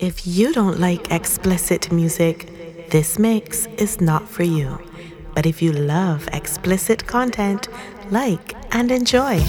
If you don't like explicit music, this mix is not for you. But if you love explicit content, like and enjoy.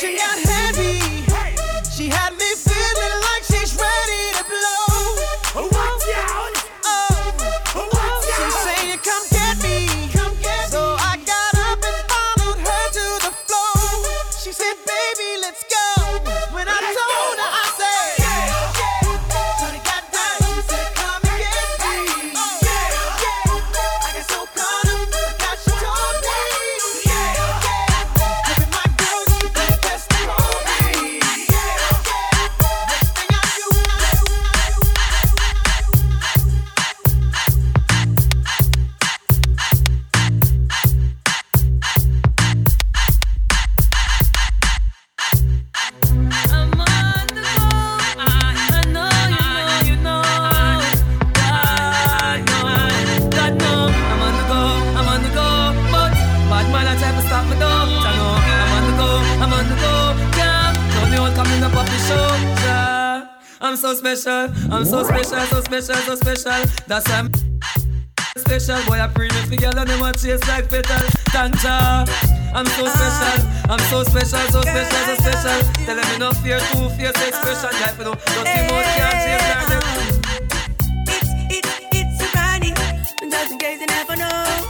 She got heavy. I'm so special. So special, so special. That's a special boy, I premium together, and them want chase like petal. Thank ya. I'm so ah. special, I'm so special, so special, so special. Tell them enough fear, two fierce expression. Yeah, you know, don't more can't chase like them. It's, it's, it's a Ronnie. Just in case you never know.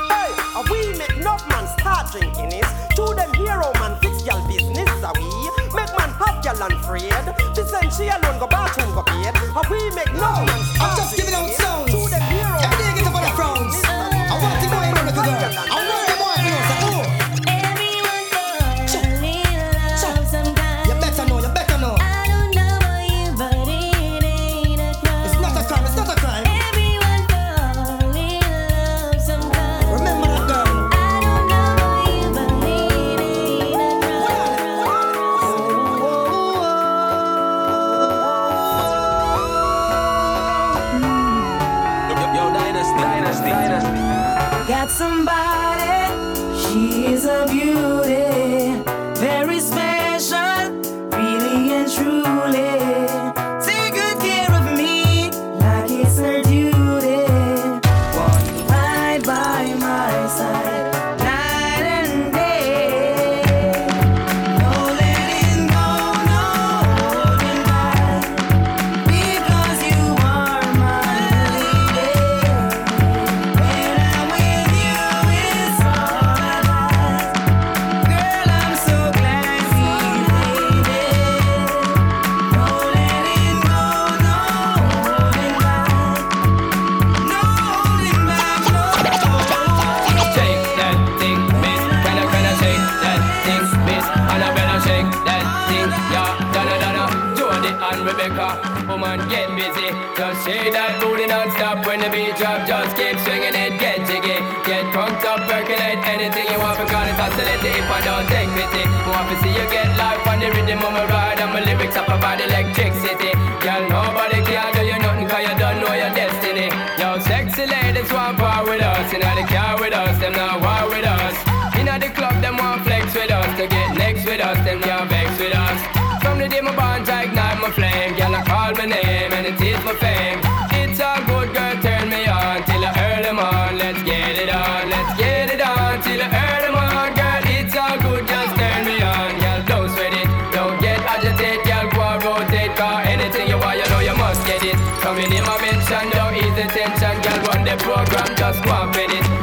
We make enough man start drinking is. To them hero man fix y'all business. A we make man pop y'all and afraid. send and she alone go bathroom go bed. A we make no man start I'm just giving out sound. Want no other love.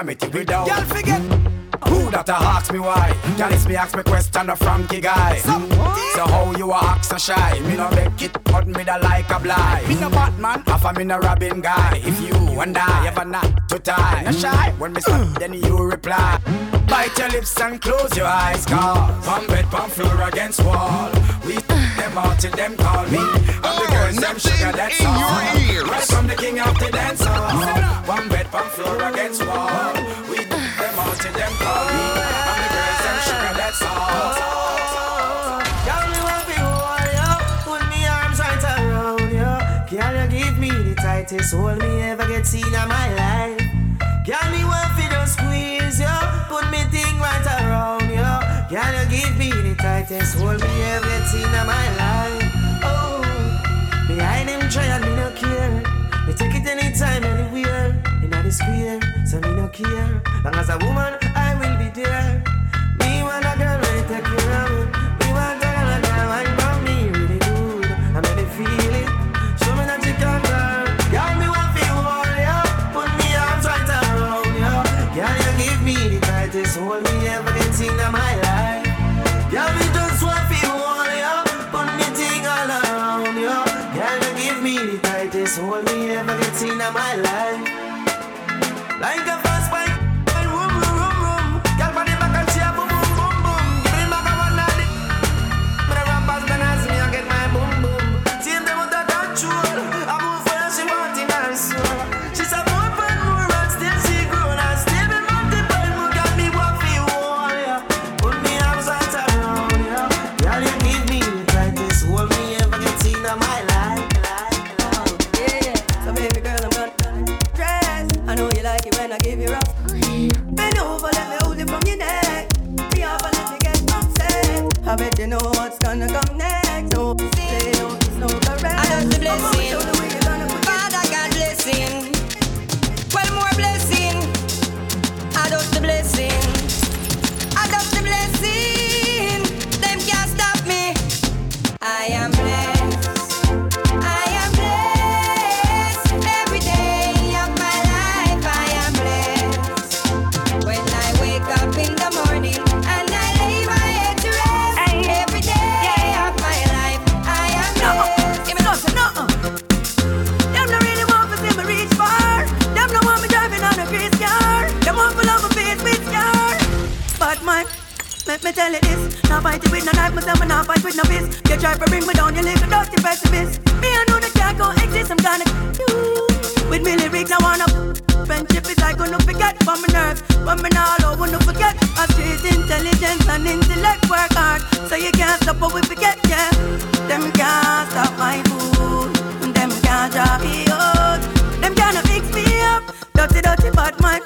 Jam it without. Gal, forget. Who that a ask me why? It's me ask me question a Frankie guy. So how you a act so shy? Me no make it, but me da like a blind. Me no Batman. Half a me no Robin guy. If you and I ever not to tie, no shy. When me stop, then you reply. Bite your lips and close your eyes, cause One bed, one floor against wall. We them out till them call me. I'm the girls, them sugar, that's all. from the king of the dance hall. One bed, one floor against wall. Hold me ever get seen in my life. Girl, me want to just squeeze yo? put me thing right around yo. Girl, you give me the tightest hold me ever get seen in my life. Oh, behind them try and me no care. Me take it anytime, anywhere, in the square, so me no care. Long as a woman, I will be there. Friendship is like gonna forget from my nerves. But me now all wanna forget. I street intelligence and intellect work hard. So you can't stop what we forget, yeah. Them can't stop my food. Them can't drop me out. Them can't mix me up. Dirty, dirty bad man.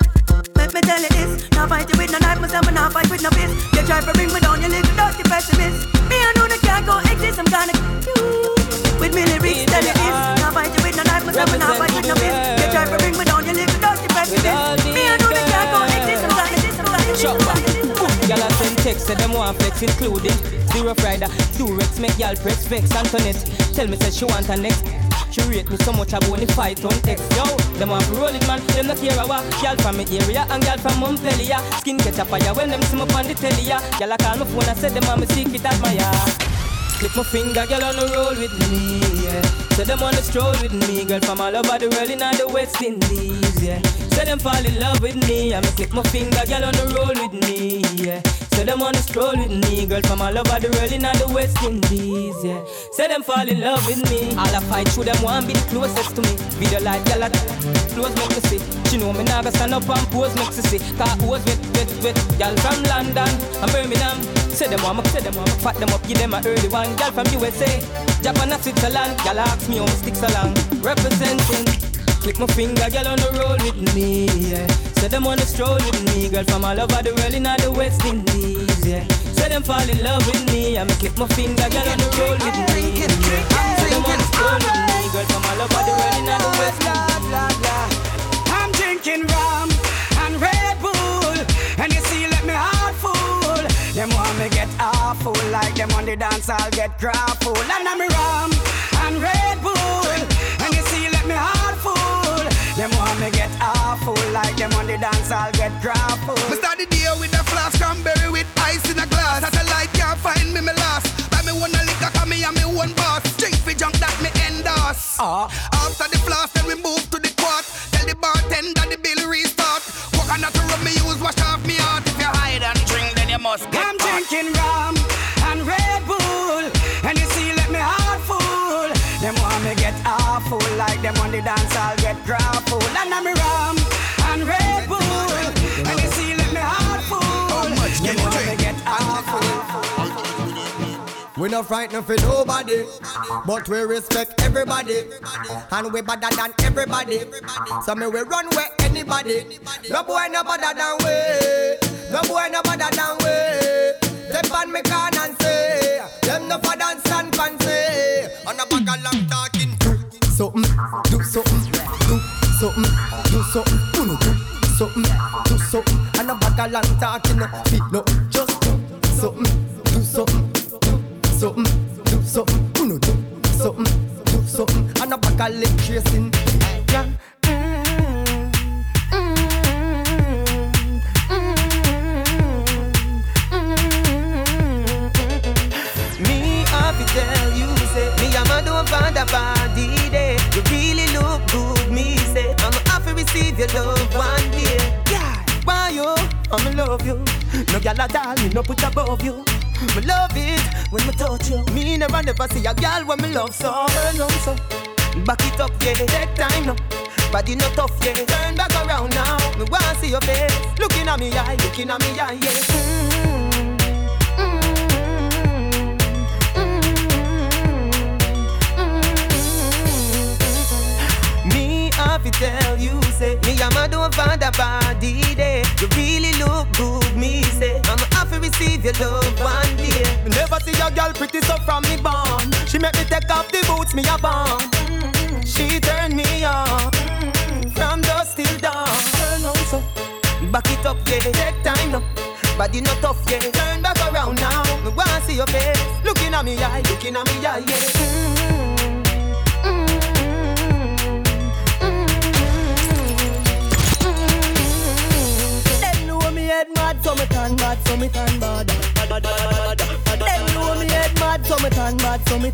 Let me tell you this. Not fight you with no knife, myself, and not fight with no fist. You try to bring me down, you little dirty pessimist. Me, I know that can't go exist, I'm gonna you. With me lyrics, tell you this. Not fight you with no knife, myself, and not fight with no fist. Send say them want flex, including Zero Friday, Durex, make y'all press vex Antoinette, tell me say she want her next. She rate me so much I wanna fight on X. Yo, them want roll it man, them not care a what Y'all from me area and y'all from Montpellier. Skin catch a fire when them see me on the telly ya Y'all a call my phone and say them want me secret admire. Click my finger, girl on the roll with me, yeah. So them on the stroll with me, girl from all over the world in all the West Indies, yeah. So them fall in love with me, I me click my finger, girl on the roll with me, yeah. So them on the stroll with me, girl from all over the world in the West Indies, yeah. So them fall in love with me, all I fight through them want be the closest to me. Video like girl at close make me see. She know me go stand up and pose make me see. Cause who's wet, wet, wet, girl from London and Birmingham. Say them want me, say them want me, fat them up, give them a early one. Girl from USA, Japan and Switzerland. Girl ask me how me sticks along, representing. Click my finger, girl on the with me, yeah. Them on the stroll with me, girl from all over the world in all the West Indies, yeah. Them fall in love with me, I me click my finger, girl on the with me. Yeah. them want to school with me. Girls from all over the world in the west. I'm drinking rum and Red Bull, and you see, let me heart full. Them want me get awful, like them on the dance, I'll get grappled. And I'm rum and Red Bull, and you see, let me full. Them want me get awful, like them on the dance, I'll get grappled. Me start the day with a flask cranberry with ice in a glass. Satellite can't find me, me last. Buy me one a liquor, cause me and me one boss. Drink for junk that me endorse. Ah. After the flask, then we move to the quart. Tell the bartender the bill restart. Coconut rum me use, wash off me heart. If you hide and drink, then you must get I'm caught. drinking rum awful, like them on the dance, I'll get grappled. And I'm rum and Red Bull, and you see, let me heart full. Them you want me get awful. We no frightened for nobody, but we respect everybody, and we better than everybody. So me we run where anybody. No boy no better than we. No boy no better than we. Step on me can and say, them no for dance and fancy. On a bag of long do something, do something, do something, do something, Uno do something, do something. And a bag of long talking, feet no, just do something, do something something, do something, uno do something, do something, and a bag of leg tracing. Yeah. Tell you, say Me I'm a don't find your love one day. Yeah, why you? I'ma love you. No girl at all, me no put above you. Me love it when me touch you. Me never never see a girl when me love so. Turn on so. Back it up, yeah, take time now. Body no tough, yeah. Turn back around now. Me wanna see your face. Looking at me eye, looking at me eye, yeah mm. Have to tell you, say Me am a don't find a body day You really look good, me say. I'm happy to receive your love one day. Me never see a girl pretty so from me born. She make me take off the boots me a born. She turn me on From dusk till dawn. Turn on so Back it up, yeah Take time now. Body not tough, yeah Turn back around now. Me wanna see your face. Looking at me eye Looking at me eye, yeah mm. Come eh,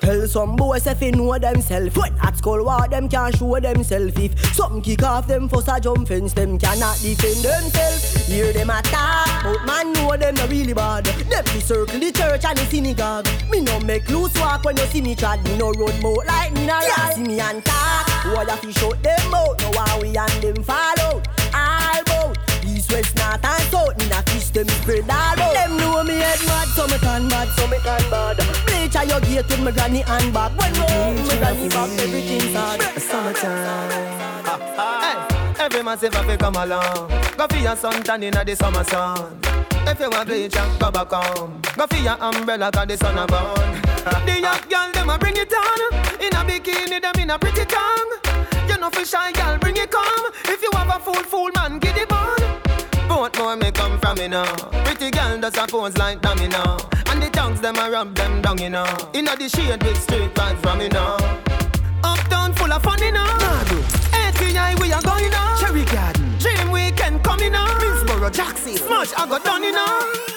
Tell some boys if they know themself. When at school, what them can't show themself. If something kick off them, first a jump fence, them cannot defend themselves. Hear them attack, but man know them not really bad. Them be circle the church and the synagogue. Me no make loose walk when you see me trad. Me no road more like me no ride. See me and talk, boy I fi shut them out. Now how we and them fall west, north and south. Me nah fish them spread all out. Them know me head mad, so me turn bad, so me turn bad. Bleach a your gate with me granny and back. When round me granny back, everything's hard. Summertime Hey, every man say fi come along Go for your suntan inna the summer sun If you want bleach go back home Go for your umbrella cause the sun a burn The young girl them a bring it on In a bikini them in a pretty tongue You know fi shy girl bring it come If you have a fool fool man get it on Both more me come from me now Pretty girl does a pose like dummy now And the tongues them a rub them down you know Inna the shade with straight vibes from me now Uptown full of fun, you know. ATI, we are going on. Cherry Garden. Dream Weekend coming on. Minsboro, Jackson. Smush, I got done, you know.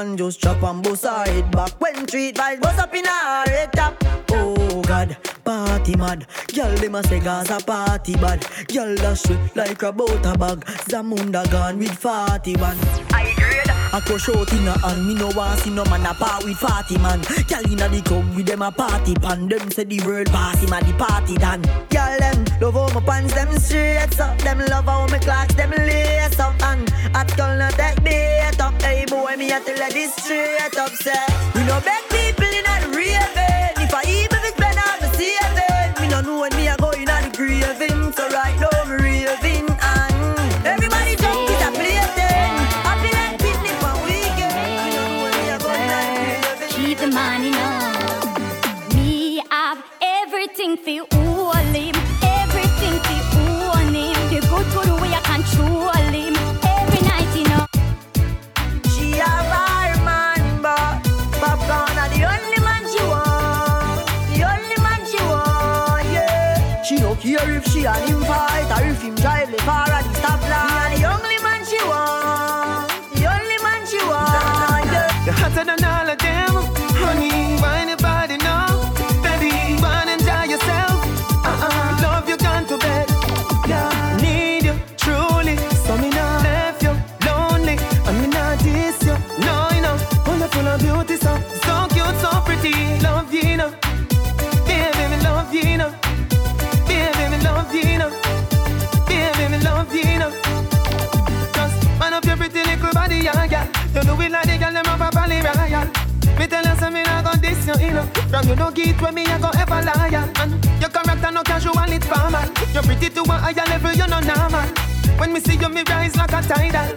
One just chop and bust her head back when treat vibes bust up in her head top. Oh God, party mad, girl them a say Gaza party bad. Girl sweet like a butter bag. Zamunda gone with 41. I grade, I crush out in a hand, me no want see no man a part with party man. Girl inna the club with them a party pan. Them say the world party man the party done. Girl them love how my pants them straight up. Them love how my clocks them lace up. And at girl not take bait up. Hey boy me a tell this straight up say. We no beg people inna the raving. If I even it's better I'm saving. Me no know when me a go inna the graving. So right now care if she and him fight or if him diss you, you know. From you no get with me, I go ever loyal. And your character no casual, it's formal. You're pretty to a higher level, you're not normal. When me see you, me rise like a tidal.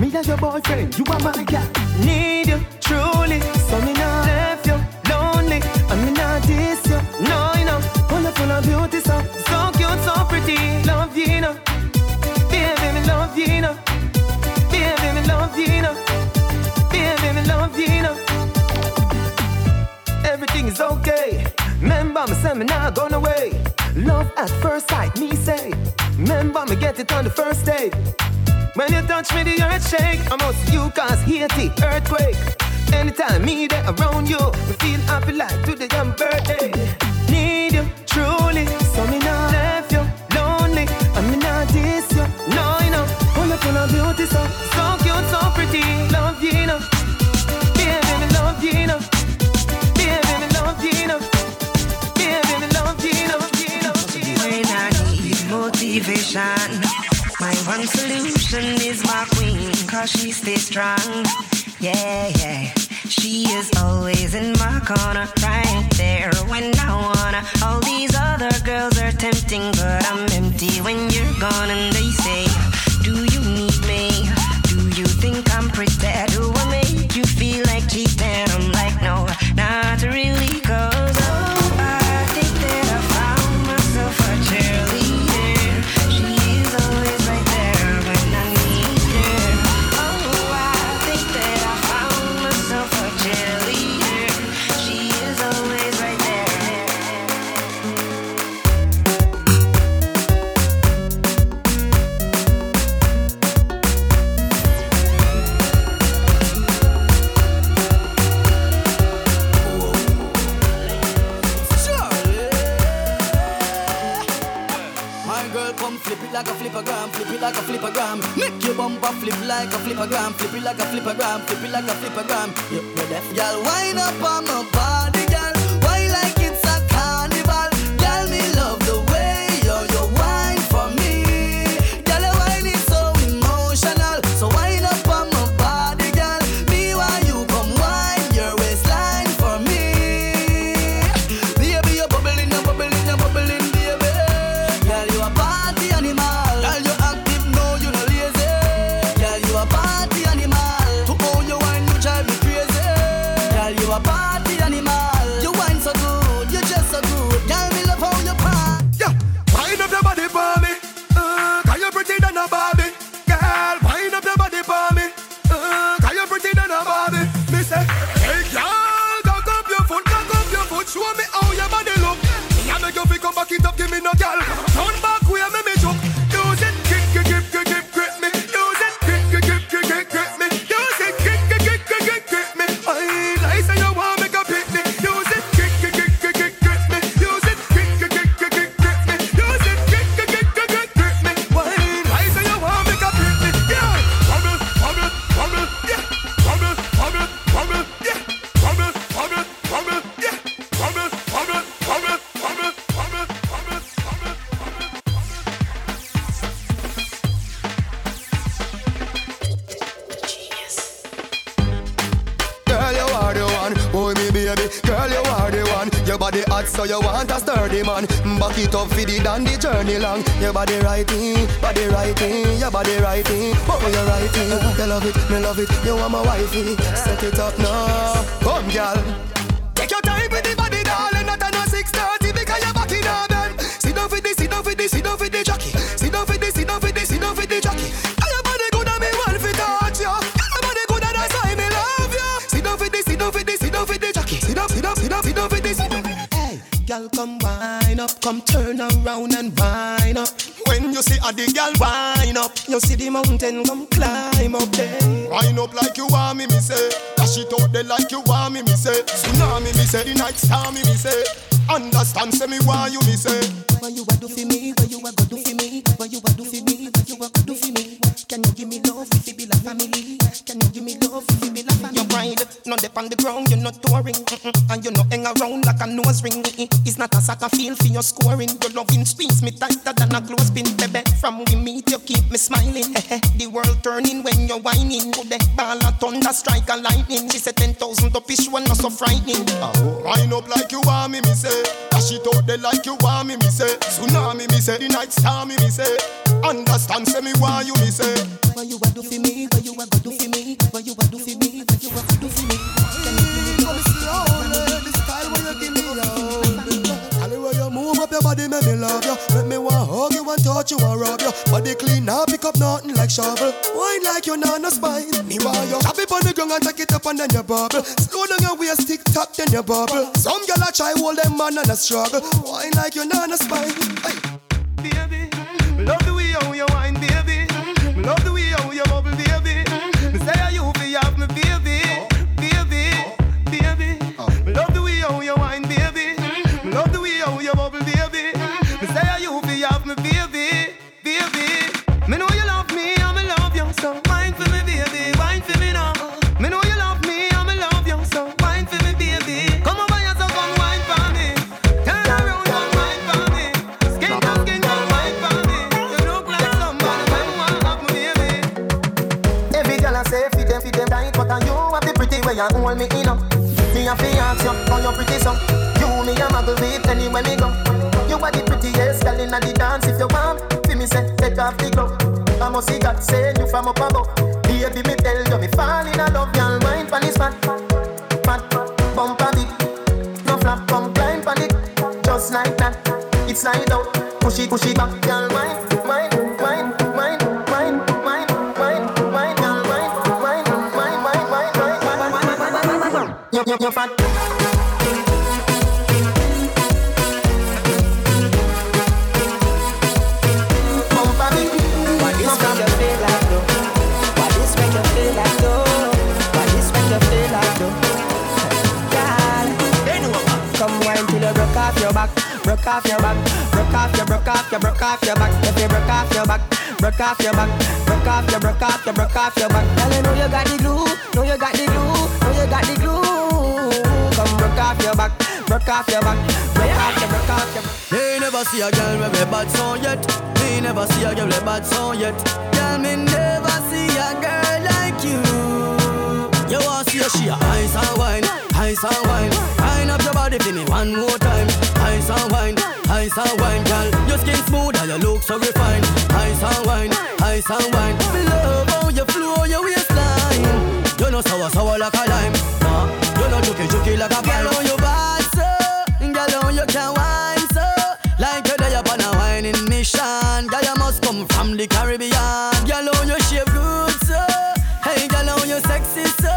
Me and your boyfriend, you are my girl. Need you truly, so me not left you lonely. And me not diss you, no, you know. Full of beauty, so so cute, so pretty. Love you, you know. Remember me say me not gone away. Love at first sight, me say. Remember me get it on the first day. When you touch me, the earth shake. I'm out to you cause Haiti, earthquake. Anytime me there around you, me feel happy like today I'm birthday. Need you truly, solution is my queen, cause she stays strong. Yeah, yeah. She is always in my corner, right there when I wanna. All man. Back it up for the down journey long. Your body righty, body righty, your body righty. Oh, you righty. You love it, me love it. You want my wifey. Set it up now. Come, girl. Take your time with the body, darling. Not a no six thirty because you're back in Come wind up, come turn around and wind up. When you see a the girl wind up, you see the mountain come climb up there. Wind up like you want me, me say. Dash it out there like you want me, me say. Tsunami, me say. The night star, me, me say. Understand, say me why you, me say. What you a do for me? What you a go do for me? What you a do for me? What you a go do for me? Can you give me love if it be like family? Can you give me love it be like family? You ride, not dip on the ground, you're not touring, mm-mm. and you're not hang around like a nose ring. mm-mm. It's not a soccer field for your scoring. Your loving squeeze me tighter than a clothespin, baby. From we meet, you keep me smiling. Eh, eh. the world turning when you're whining. Put the ball a thunder, strike a lightning. She said ten thousand up each one, not so frightening. Oh, wind up like you want me, me say. Dash it out there like you want me, me say. Tsunami, me say. The night star, me, me say. Understand, say me why you, me say. What you a do for me? What you a go do for me? What you a do for me? What you a do for me? See style when you give me love. All the you move up your body, make me love you. Make me want hug you and touch you and rub you. Body pick up nothing like shovel. Wine like. Me want you. It on the ground and take it up and then you bubble. Slow down your waist, then you bubble. Some gyal a try hold them man and a struggle. Wine like you not no spine. Hey. You hold me in up. Me a fi ask you, how you pretty so? You me a muggle with anywhere me go. You are the prettiest girl inna the dance. If you want, fi me say take off the glove. I must see God send you from up above. Baby, me tell you, me fall in love, girl. Wine pon this fat, fat, bump a bit. No flap, come climb pon it, just like that. It's slide out, push it, push it back, girl. Wine, till you broke off your back, broke off your back, broke off your, broke off your, broke off your back. If you broke off your back, broke off your back, broke off your, broke off your, broke off your back. Girl, you know you got the glue, know you got the glue, you got the glue. Come broke off your back, broke off your back, broke off your, broke off your. Me never see a girl with a bad song yet. Me never see a girl with a bad song yet. Girl, me never see a girl like you. You want see she a ice and wine, ice and wine. Wine up your body for me one more time. Ice and wine, ice and wine, girl. Your skin smooth and your look so refined. Ice and wine, ice and wine. Me love how you flow your waistline. You know sour sour like a lime. Nah, you know juky juky like a girl on your bad so. Girl on you can wine so. Like you're there upon a whining mission. Girl you must come from the Caribbean. Girl on you shape good so. Hey girl on you sexy so.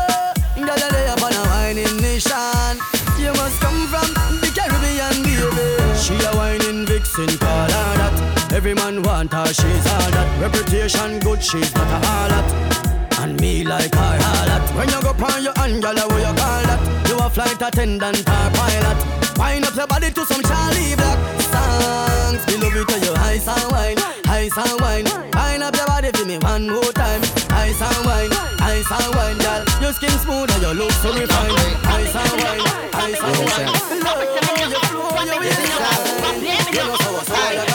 Girl you there upon a whining mission. You must come from the Caribbean, baby. She a whining vixen, call her that. Every man want her, she's all that. Reputation good, she's not a harlot. And me like her harlot. When you go on your hand, girl, what you call that? You a flight attendant or pilot. Wind up your body to some Charlie Black songs. Me love it to you, ice and wine, ice and wine. Wind up your body for me one more time. Ice and wine, ice and wine, girl. Your skin smooth and your look so refined. Ice and wine, ice and wine. Love you flow, you waistline. You know so what's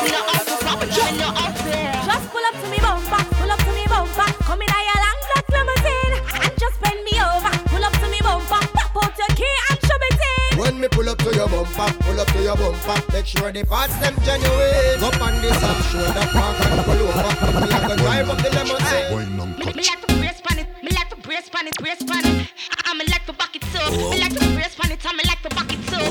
bumper, pull up to your bumper. Make sure the parts them genuine. Up on this and shoulder park and pull over. Me a go drive up the limousine. Me, me like to brace pan it, me like to brace pan it, brace pan it. I, I'm like to back it up. Me like to brace pan it, I'm like to back it up.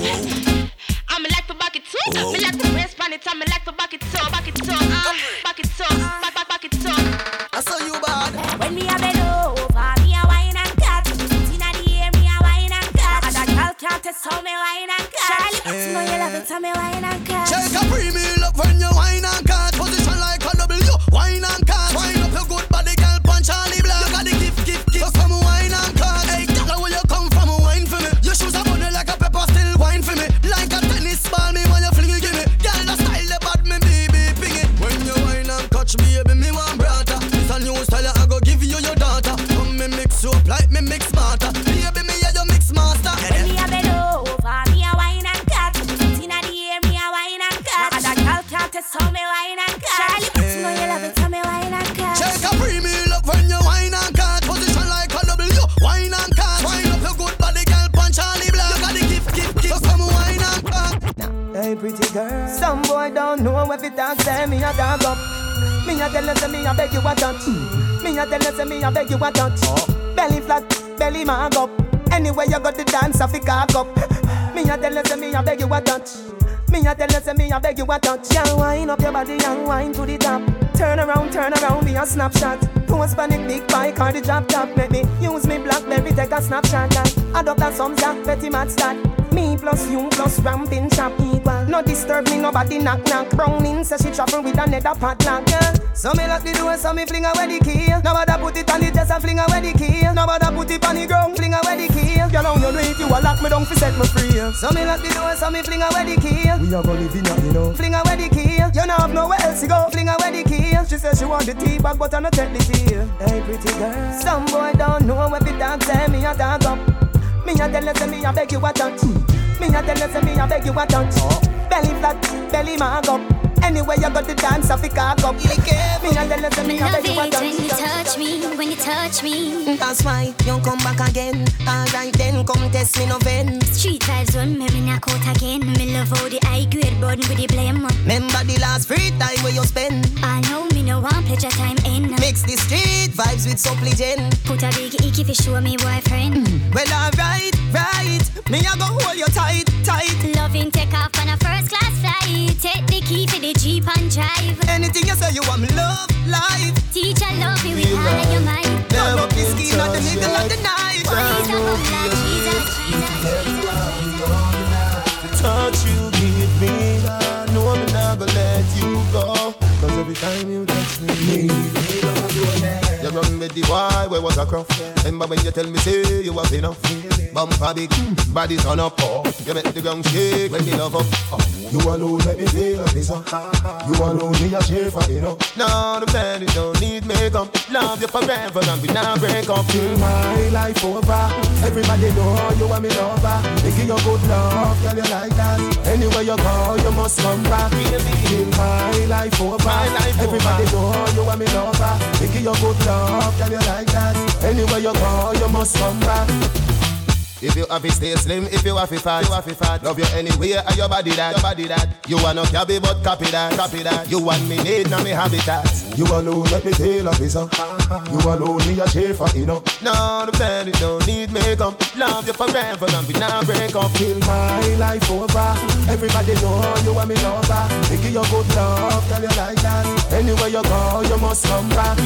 I'm like to back it up. Me like to brace pan it, I'm like to back it up, back it up, uh, back it up, back back back it up. I saw you bad. When me a girl can't test how me wine and cut. Charlie, you know you love it, how me wine and cut. Shake a premium up a up. Me a tell you, say me a beg you a touch. Me a tell you, say me a beg you a touch. Belly flat, belly mag up. Anywhere you got the dance, I fi cock up. Me a tell you, say me a beg you a touch. Me a tell you, say me a beg you a touch. Girl, wind up your body and wind to the top. Turn around, turn around, be a snapshot. Post panic big bike or the drop top. Make me use me blackberry, take a snapshot. That adopt a some jack, petty mad stat. Me plus you plus ramping chop equal. No disturb me, nobody knock knock. Browning says she travel with another padlock. Yeah. So me lock the door, so me fling away the key. Nobody put it on the chest and fling away the key. Nobody put it on the ground, fling away the key. Girl, how you know it? You a lock me down fi set me free. So me lock the door, so me fling away the key. We a go live in you know. Fling away the key. You know have nowhere else to go. Fling away the key. She says she want the tea bag, but I no take the tea. Hey, pretty girl. Some boy don't know what the dog say. Me a dog up. Me a tell you say me a beg you a touch. Hmm. Me a tell you say me a beg you a touch. Belly flat, belly mag up. Anywhere you got the dance, I fi cock up. Me a tell you say me Me a beg you a it when you touch. touch me, when you touch me. Hmm. That's why you come back again. Alright then, come test me no ven. Street vibes when me, me knock out again. Me love all the high grade burden with the blame. Remember the last free time where you spend. I know me no want pleasure time in. Mix the street vibes with supplicant. Put a big icky fi show me boyfriend. Mm. Well, alright, right. Me a go hold you tight, tight. Loving take off on a first class flight. Take the key for the Jeep and drive. Anything you say, you want me love life. Teacher love you with all of your mind. Turn up the scheme at the middle of the night. Please don't come like Jesus, Jesus, The touch you give me, I know I'm not gonna let you go. Cause every time you touch me, you run with the boy where was a crop. Remember when you tell me say you have enough. Bumper big, body turn up. You make the ground shake when you love up. You alone let me feel this. uh. You alone me a for you know. No, the man you don't need makeup. Love you forever and we not break up. Till my life over. Everybody know you want me lover. They give you good love, girl you like that. Anywhere you go, you must come back. Till my life over. My life Everybody know you want me lover. They give you good love, girl you like that. Anywhere you go, you must come back. If you have to stay slim, if you have to fat, you have to fat. Love you anywhere, and your body that, your body that. You want no cabby, but copy that, copy that. You want me need, now me habitat. You alone let me feel a visa. You alone me a chair for you know. No, the it don't need makeup. Love you forever, and we not break up. Till my life over. Everybody know you want me lover. They give you good love, tell you like that. Anywhere you go, you must come back.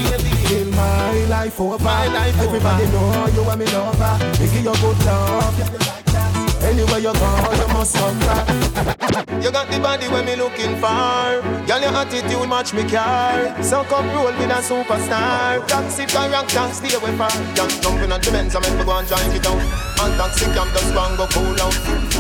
Till my life over. My life Everybody know you want me lover. They give you good love. Anywhere you go, you must come. You got the body when me looking for. Girl, your attitude match me car. So come roll with a superstar. Toxic character, stay away far. Just jumping at the Benz, I make me go and drive it out. And toxic, I'm just go and go cool out.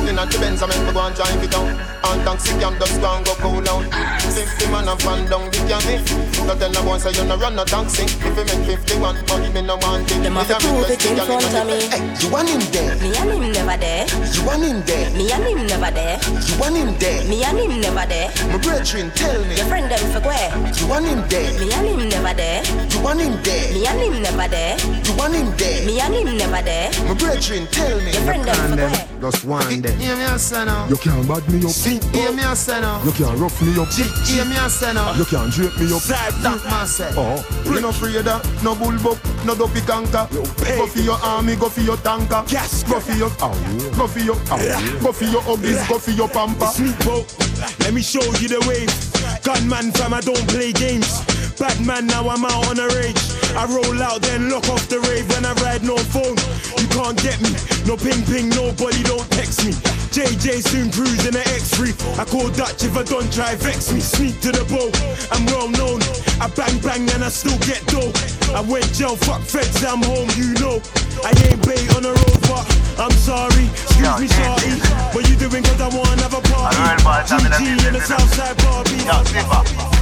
At the Benz, I make me go and drive it out. And toxic, I'm just go and go cool out. 50 man and fan down the cabin. Don't tell no one say you no run no taxi. If you make 51, but me no want it. Them have to prove it in front of me. Hey, you want him there? Me and him never there. You want him there? Me and him never there. You want him there? Me and him never there. My brethren, tell me. Your friend them for where? You want him there? Me and him never there. You want him there? Me and him never there. You want him there? Me and him never there. My brethren, tell me. Your friend them, them. Just one them. Hear me a say now. You can't bad me up. Hear me a say now. You can't rough me up. Hear me a say now. You can't drape me up. That man said. Oh, you no afraid of no bull buck, no dopey canker. Go for your army, go for your tanker. Yes, go for your, oh, go for your, oh, go for your hobbies, go for your pamper. Sneak boat, let me show you the wave. Gunman fam, I don't play games. Bad man, now I'm out on a rage. I roll out, then lock off the rave when I ride no phone. You can't get me, no ping ping, nobody don't text me. JJ soon cruising an X3. I call Dutch if I don't try vex me. Sneak to the boat, I'm well known. I bang bang and I still get dope. I went jail, fuck feds, I'm home, you know. I ain't bait on the road, but I'm sorry. Excuse me, shorty. What you doing? Cause I wanna have a party. GG in the Southside Barbie.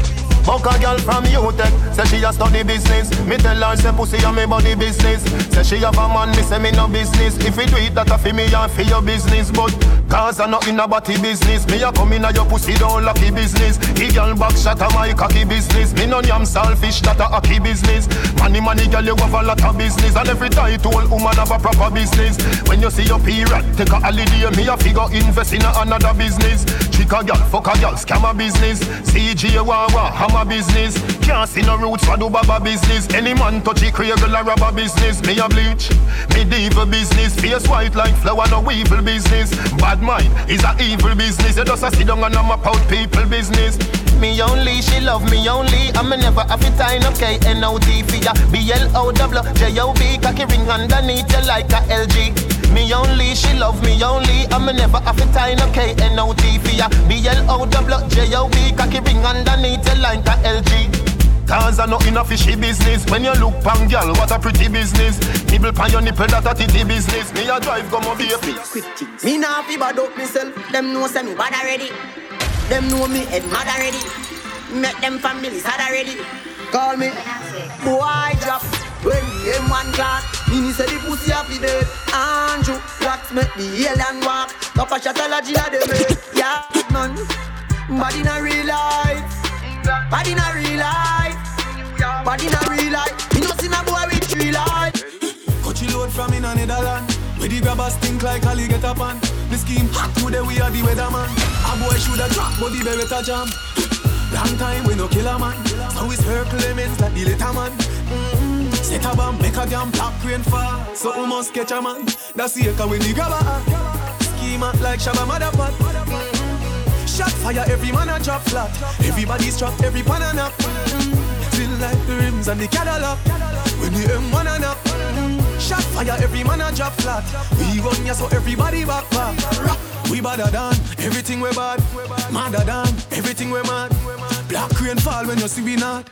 Fuck a girl from UTech, eh? say she a study business. Me tell her say pussy a me body business. Say she have a man, me say me no business. If you do it, that a fi me and fi your business. But cause I not in a body business. Me a come in a your pussy don't lucky business. The girl back shot a my cocky business. Me no yam selfish, that a hockey business. Money, money, girl, you have a lot of business. And every title woman have a proper business. When you see your period, take a holiday. Me a figure invest in a another business. Chick a girl, fuck a girl, scam a business. CG Wawa, hammer a business. Can't see no roots for do baba business. Any man touch it, cradle a rubber business. Me a bleach, medieval business. Face white like flower, no evil business. Bad mind is a evil business. You just a sit down and I'm out people business. Me only, she love me only. I'm never have it time, okay? N-O-T for ya. B-L-O-W, J-O-B, cocky ring underneath you like a LG. Me only, she love me only. I'm never have it time, okay? N-O-T for ya. B-L-O-W, J-O-B, cocky ring underneath you like a LG. Cause I know in a fishy business. When you look pan girl, what a pretty business. Nibble pan your nipple, that a titty business. Me a drive, come over here. Me nah fi bad up myself. Them know say me bad already. Them know me head mad already. Make them families sad already. Call me boy drop when the M1 class. Mini say the pussy happy dead. Andrew wax make the alien walk. Top a shot allergy a dem. Yeah man, in a real life. In a real life. In a real life. Me no see a boy with three life. Coachy load from in a Netherland. Where the grabbers think like Ali get up on. The scheme hot today we are the weatherman. A boy shoulda drop but the beretta jam. Long time we no kill a man. So it's her Clemens like the little man. Mm-hmm. Set a bomb, make a damn black rain fall. So we must catch a man. That's the echo when the grabber Scheme Schema like Shabba Motherpot. Shot fire, every man a drop flat. Everybody's trapped, every pan a knock. Mm-hmm. Still like the rims and the Cadillac. When the M1 a knock. Mm-hmm. Shot fire, every man a drop flat. We run ya so everybody back back. We badder than everything we bad. Madder than everything we mad. Black rain fall when you see we not.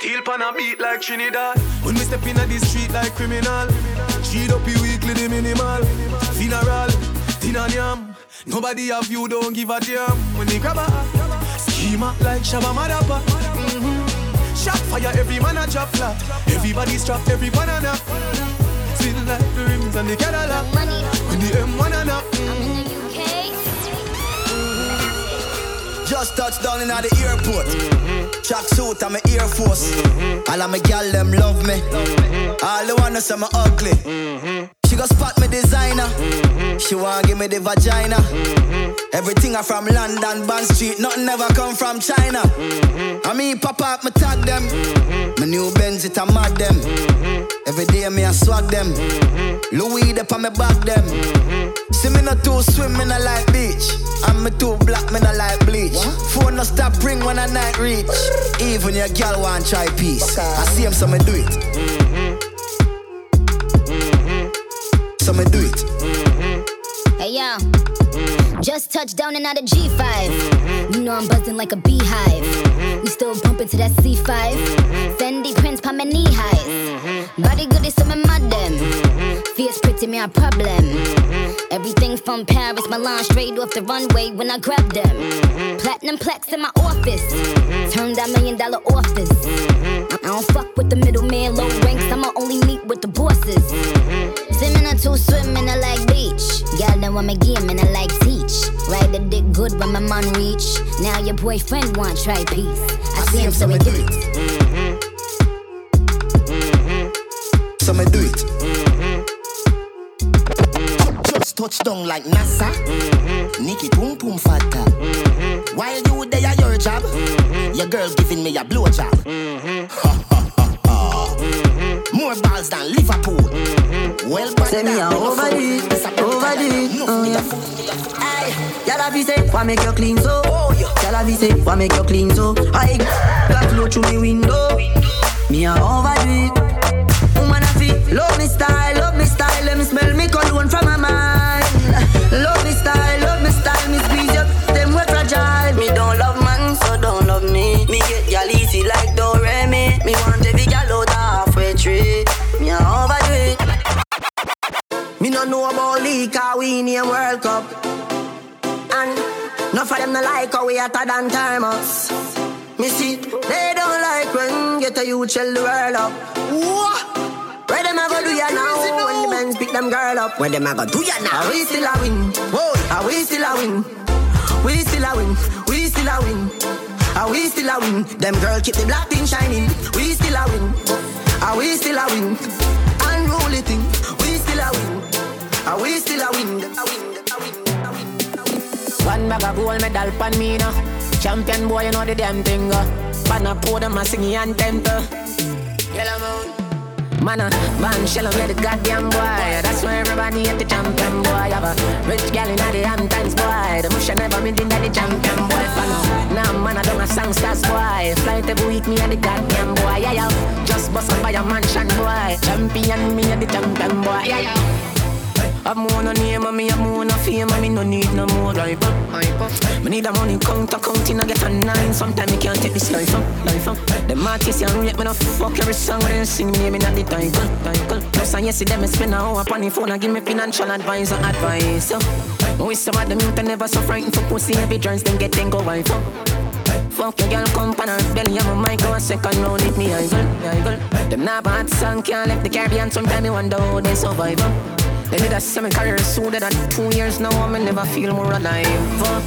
Steel pan a beat like Trinidad. When we step in the street like criminal. Cheat up weekly the minimal. Funeral, dinner yam. Nobody of you don't give a damn. When they grab a schema like Shabba Madapa. Mm-hmm. Shot fire, every man a drop flat. Everybody's trapped, every banana. Still like the rims and the Cadillac. When the M1 and up. In the UK mm-hmm. just touched down in the airport. Mm-hmm. Track suit, I'm a Air Force. Mm-hmm. All of my gal them love me. All the wanna say me ugly. She go spot me designer. She want give me the vagina. Everything I from London, Bond Street. Nothing ever come from China. I mean, pop up, me tag them. My new Benz, it a mad them. Every day me I swag them. Louis, they on me back them. See me not too swim, me not like beach. And me too black, me not like bleach. Phone no stop ring when I night reach. Even your girl want try peace. I see him, so me do it. So me do it. Mm-hmm. Hey yo, just touched down and out of G5. Mm-hmm. You know I'm buzzing like a beehive. Mm-hmm. We still bumping to that C5. Mm-hmm. Fendi prints pa my knee highs. Body good is some of my them. Fierce pretty me a problem. Everything from Paris, Milan, straight off the runway when I grab them. Platinum plaques in my office. Turn that million dollar office. I don't fuck with the middleman, low ranks. I'ma only meet with the bosses. Swimming or two swimming, I like beach. Girl, then want me game and I like teach. Ride the dick good when my man reach. Now your boyfriend want try peace. I, see him, so we do it. So me do it. touchdown like NASA. Mm-hmm. Nikki Pum Pum Fata. Mm-hmm. While you there, your job, mm-hmm. your girl giving me a blowjob. Mm-hmm. More balls than Liverpool. Mm-hmm. Well, but me a overdo it, overdo it. Oh yeah. Aye, y'all have say, why make you clean so? Oh. Y'all have say, why make you clean so? I got flow through me window. Me a overdo it. Woman I feel love me style, love me style. Let me smell me cologne from my mind. Love me style, love me style. Me squeeze you, them we fragile. Me don't love man, so don't love me. Me get y'all easy like Doremi. Me want Me no know about league, cause we in a World Cup. And no for them no like how we hotter than thermos. Me see, they don't like when get a youth shell the world up. What? Where them a go do ya now? When the men pick them girl up. Where them a go do ya now? Are we still a win? Whoa, are we still a win? We still a win. We still a win. Are we still a win? Them girl keep the black thing shining. We still a win. Are we still a win? Unruly thing. Are we still a win? A. A. A. A. One bag of gold medal pan me now. Champion boy, you know the damn thing. Uh. Pan a podium, a singing anthem. Uh. Yellow moon. Man, uh, man, shell me the goddamn boy. That's why everybody at the champion boy. Have a rich gal in the Hamptons boy. The bush never been in the champion boy. Fan Now, man, I don't a songsters boy. Flight every week, me at the goddamn boy. Yeah, yeah. Just bust up by a mansion boy. Champion, me at the champion boy. Yeah, yeah. Have more no name and me have more no fame and me no need no more drive up. Me need a money count counting I get a nine. Sometimes me can't take this life up, life up. Them artists and rate me no fuck every song when they sing me name in the title, title. Plus I yes see them spend a hour on the phone and give me financial advice or advice. So, we of them youth never so frightened for pussy every chance then get then go wife up. Fuck your girl, come on her belly, I'm a mic, go a second round with me, I girl, I girl. Them not bad song, can't left the Caribbean, sometimes me wonder how they survive. Uh. They did a semi career sooner than two years now, I never feel more alive. Uh,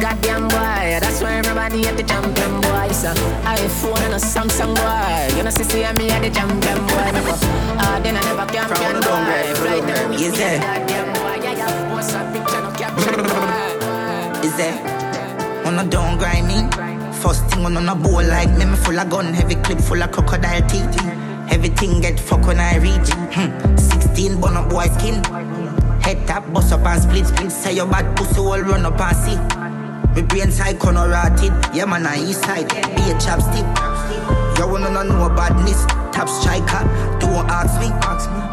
goddamn boy, that's why everybody at the champion boy. So, iPhone and a Samsung boy. You know, see, see me at the champion boy. Never, ah, then I never champion boy. Flight never me, Is there? goddamn boy. Yeah, yeah, what's up, picture, no caption boy. Is there? Wanna don't grind me? First thing on a bowl like me, me full of gun, heavy clip full of crocodile teeth. Everything get fuck when I reach. Hmm. 16 bun up boy skin. Head tap, bust up and split split. Say your bad pussy all run up and see. Me brain side corner rotted. Yeah man, on east side. Be a chapstick. You wanna know badness. Top striker. Don't ask me.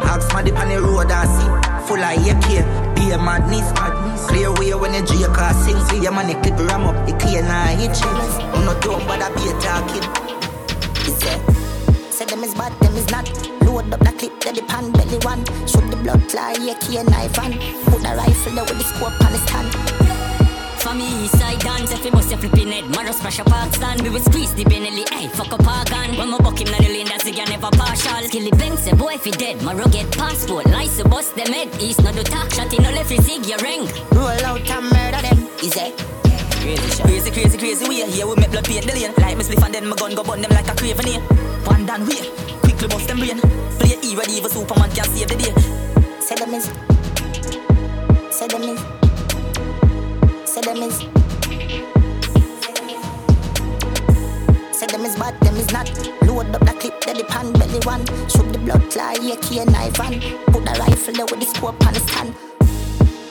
Ask my dip on the road and see. Full of AK. Be a madness. Clear way when the J car sing. See your man, the clip ram up. The clear now hit you. Dumb, but I be a talking. Say them is bad, them is not. Load up the clip, that the pan belly one. Shoot the blood fly, and knife and put the rifle there with the scope on the stand. For me, side dance, if you bust your flipping head, Maros pressure park stand. We will squeeze the Benelli, hey, fuck up our gun. When my buck him, na the lane, that's the never partial. Skilly bang, say boy, if he dead, my rugged passport. Lice, bust them head, east, no do talk, shot in, no left, his zig, your ring. Roll out and murder them, is it? Crazy, crazy, crazy, crazy way. Here we make blood paint the lane. Like me spliff and then my gun go burn them like a craven here. One down way, quickly bust them brain. Play E ready, even Superman can save the day. Say them is. Say them is. Say them is. Say them is bad, them is not. Load up the clip, that the pan belly one. Shoot the blood fly, and knife and put the rifle there with the scope the stand.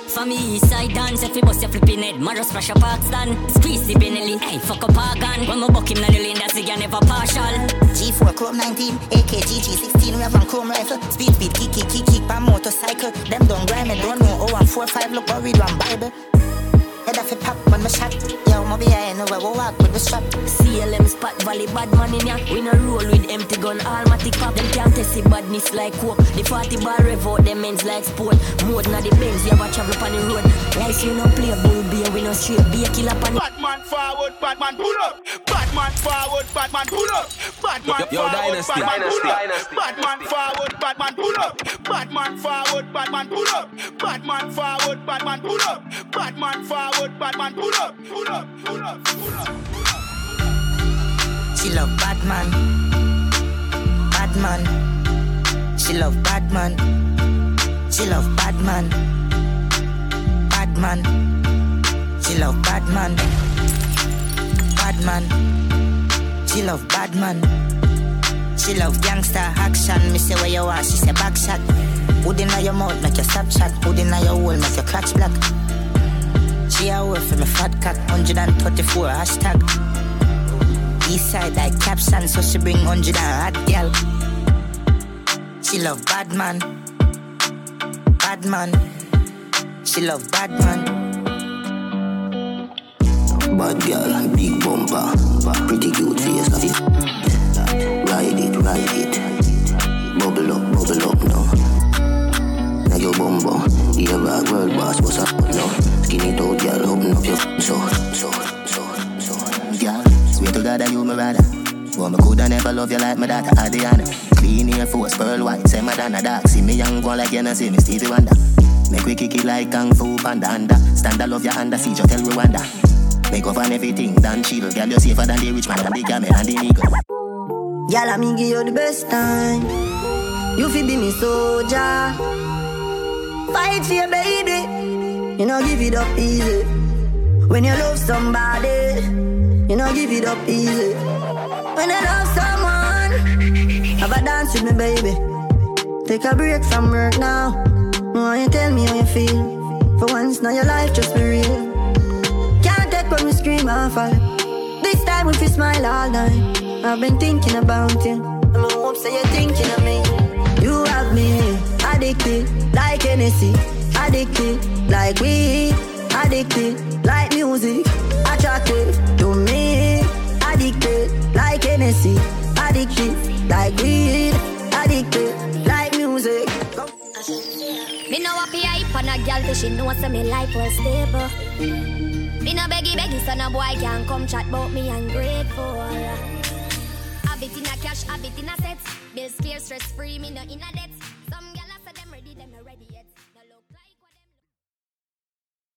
For me, side dance, if you bust your flipping head, Maros pressure park stand. Squeeze the Benelli, hey, fuck up our. When my buck him, na the lane, that's guy never partial. G4 Chrome 19, AK GG 16, we have one Chrome rifle. Speed, speed, kick, kick, kick, kick, by motorcycle. Them don't grind me, don't know. Oh, I'm 4 5, look, read one Bible. Head off a pop when my shot. Yo, my behind, no, we walk with the strap. CLM spot valley bad man in ya. We no roll with empty gun, almatic pop. Them can't test the badness like coke. The 40 bar rev out them ends like sport. More than the Benz, you have a travel on the road. Like you no play bull beer, we no straight be a killer pan. Batman forward, Batman pull up. Batman forward, Batman pull up. Batman Yo, yo, forward, Dynasty, Batman Dynasty, pull up. Dynasty, Batman forward, Batman pull up. Batman forward, Batman pull up. Batman forward, Batman pull up. Batman forward, Batman pull up. Pull up, pull up, pull up. She love Batman. Batman. She love Batman. She love Batman. man. She love bad man. Bad man. She love bad man. She love gangster action. Me say where you are, she say back shot. Hood inna your mouth, make your stop chat. Hood inna your hole, make your clutch black. She a work for me fat cock, 134 hashtag. East side like caption, so she bring 100 and hot girl. She love bad man, bad man. She love bad man. Bad girl, big bumper, pretty cute face. Ride it, ride it, bubble up, bubble up now. Now your bumbo, yeah, bad world boss, what's up now? Skinny toe, girl, open up your so, so, so, so. Girl, swear to God that you my rather. Me coulda never love you like my daughter Adriana. Clean Air Force, pearl white, say Madonna dark. See me young one like you know, see me Stevie Wonder. Make we kick it like Kung Fu Panda under. Stand I love your under, see you tell Rwanda. Make up on everything, done chill. Girl, you safer than the rich man and the camel and the nigga. Girl, I me give you the best time. You fi be me soldier. Fight for your baby. You know give it up easy. When you love somebody, you know give it up easy. When you love someone, have a dance with me, baby. Take a break from work now. Why you tell me how you feel? For once, now your life just be real. Can't take when we scream and fall. This time we fi smile all night. I've been thinking about you. I'm hope say you're thinking of me. You have me addicted like Hennessy, addicted like weed, addicted like music, attracted to me, addicted like Hennessy, addicted like weed, addicted like music. Me know happy hype on a gal, 'cause she know say me life was stable. Me no beggy beggy, so no boy can come chat about me ungrateful. Habit in a cash, habit in a set. Bills clear, stress free, me no in a debt.